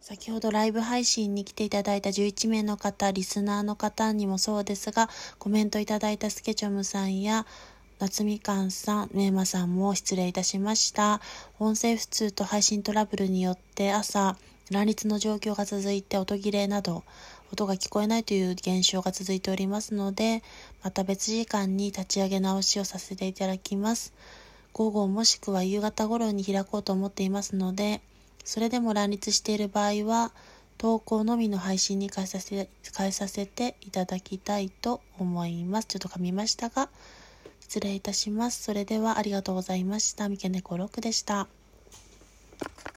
先ほどライブ配信に来ていただいた11名の方、リスナーの方にもそうですが、コメントいただいたスケチョムさんや、夏みかんさん、メーマさんも失礼いたしました。音声不通と配信トラブルによって朝、乱立の状況が続いて音切れなど、音が聞こえないという現象が続いておりますので、また別時間に立ち上げ直しをさせていただきます。午後もしくは夕方頃に開こうと思っていますので、それでも乱立している場合は、投稿のみの配信に変えさせ変えさせていただきたいと思います。ちょっと噛みましたが、失礼いたします。それではありがとうございました。三毛猫6でした。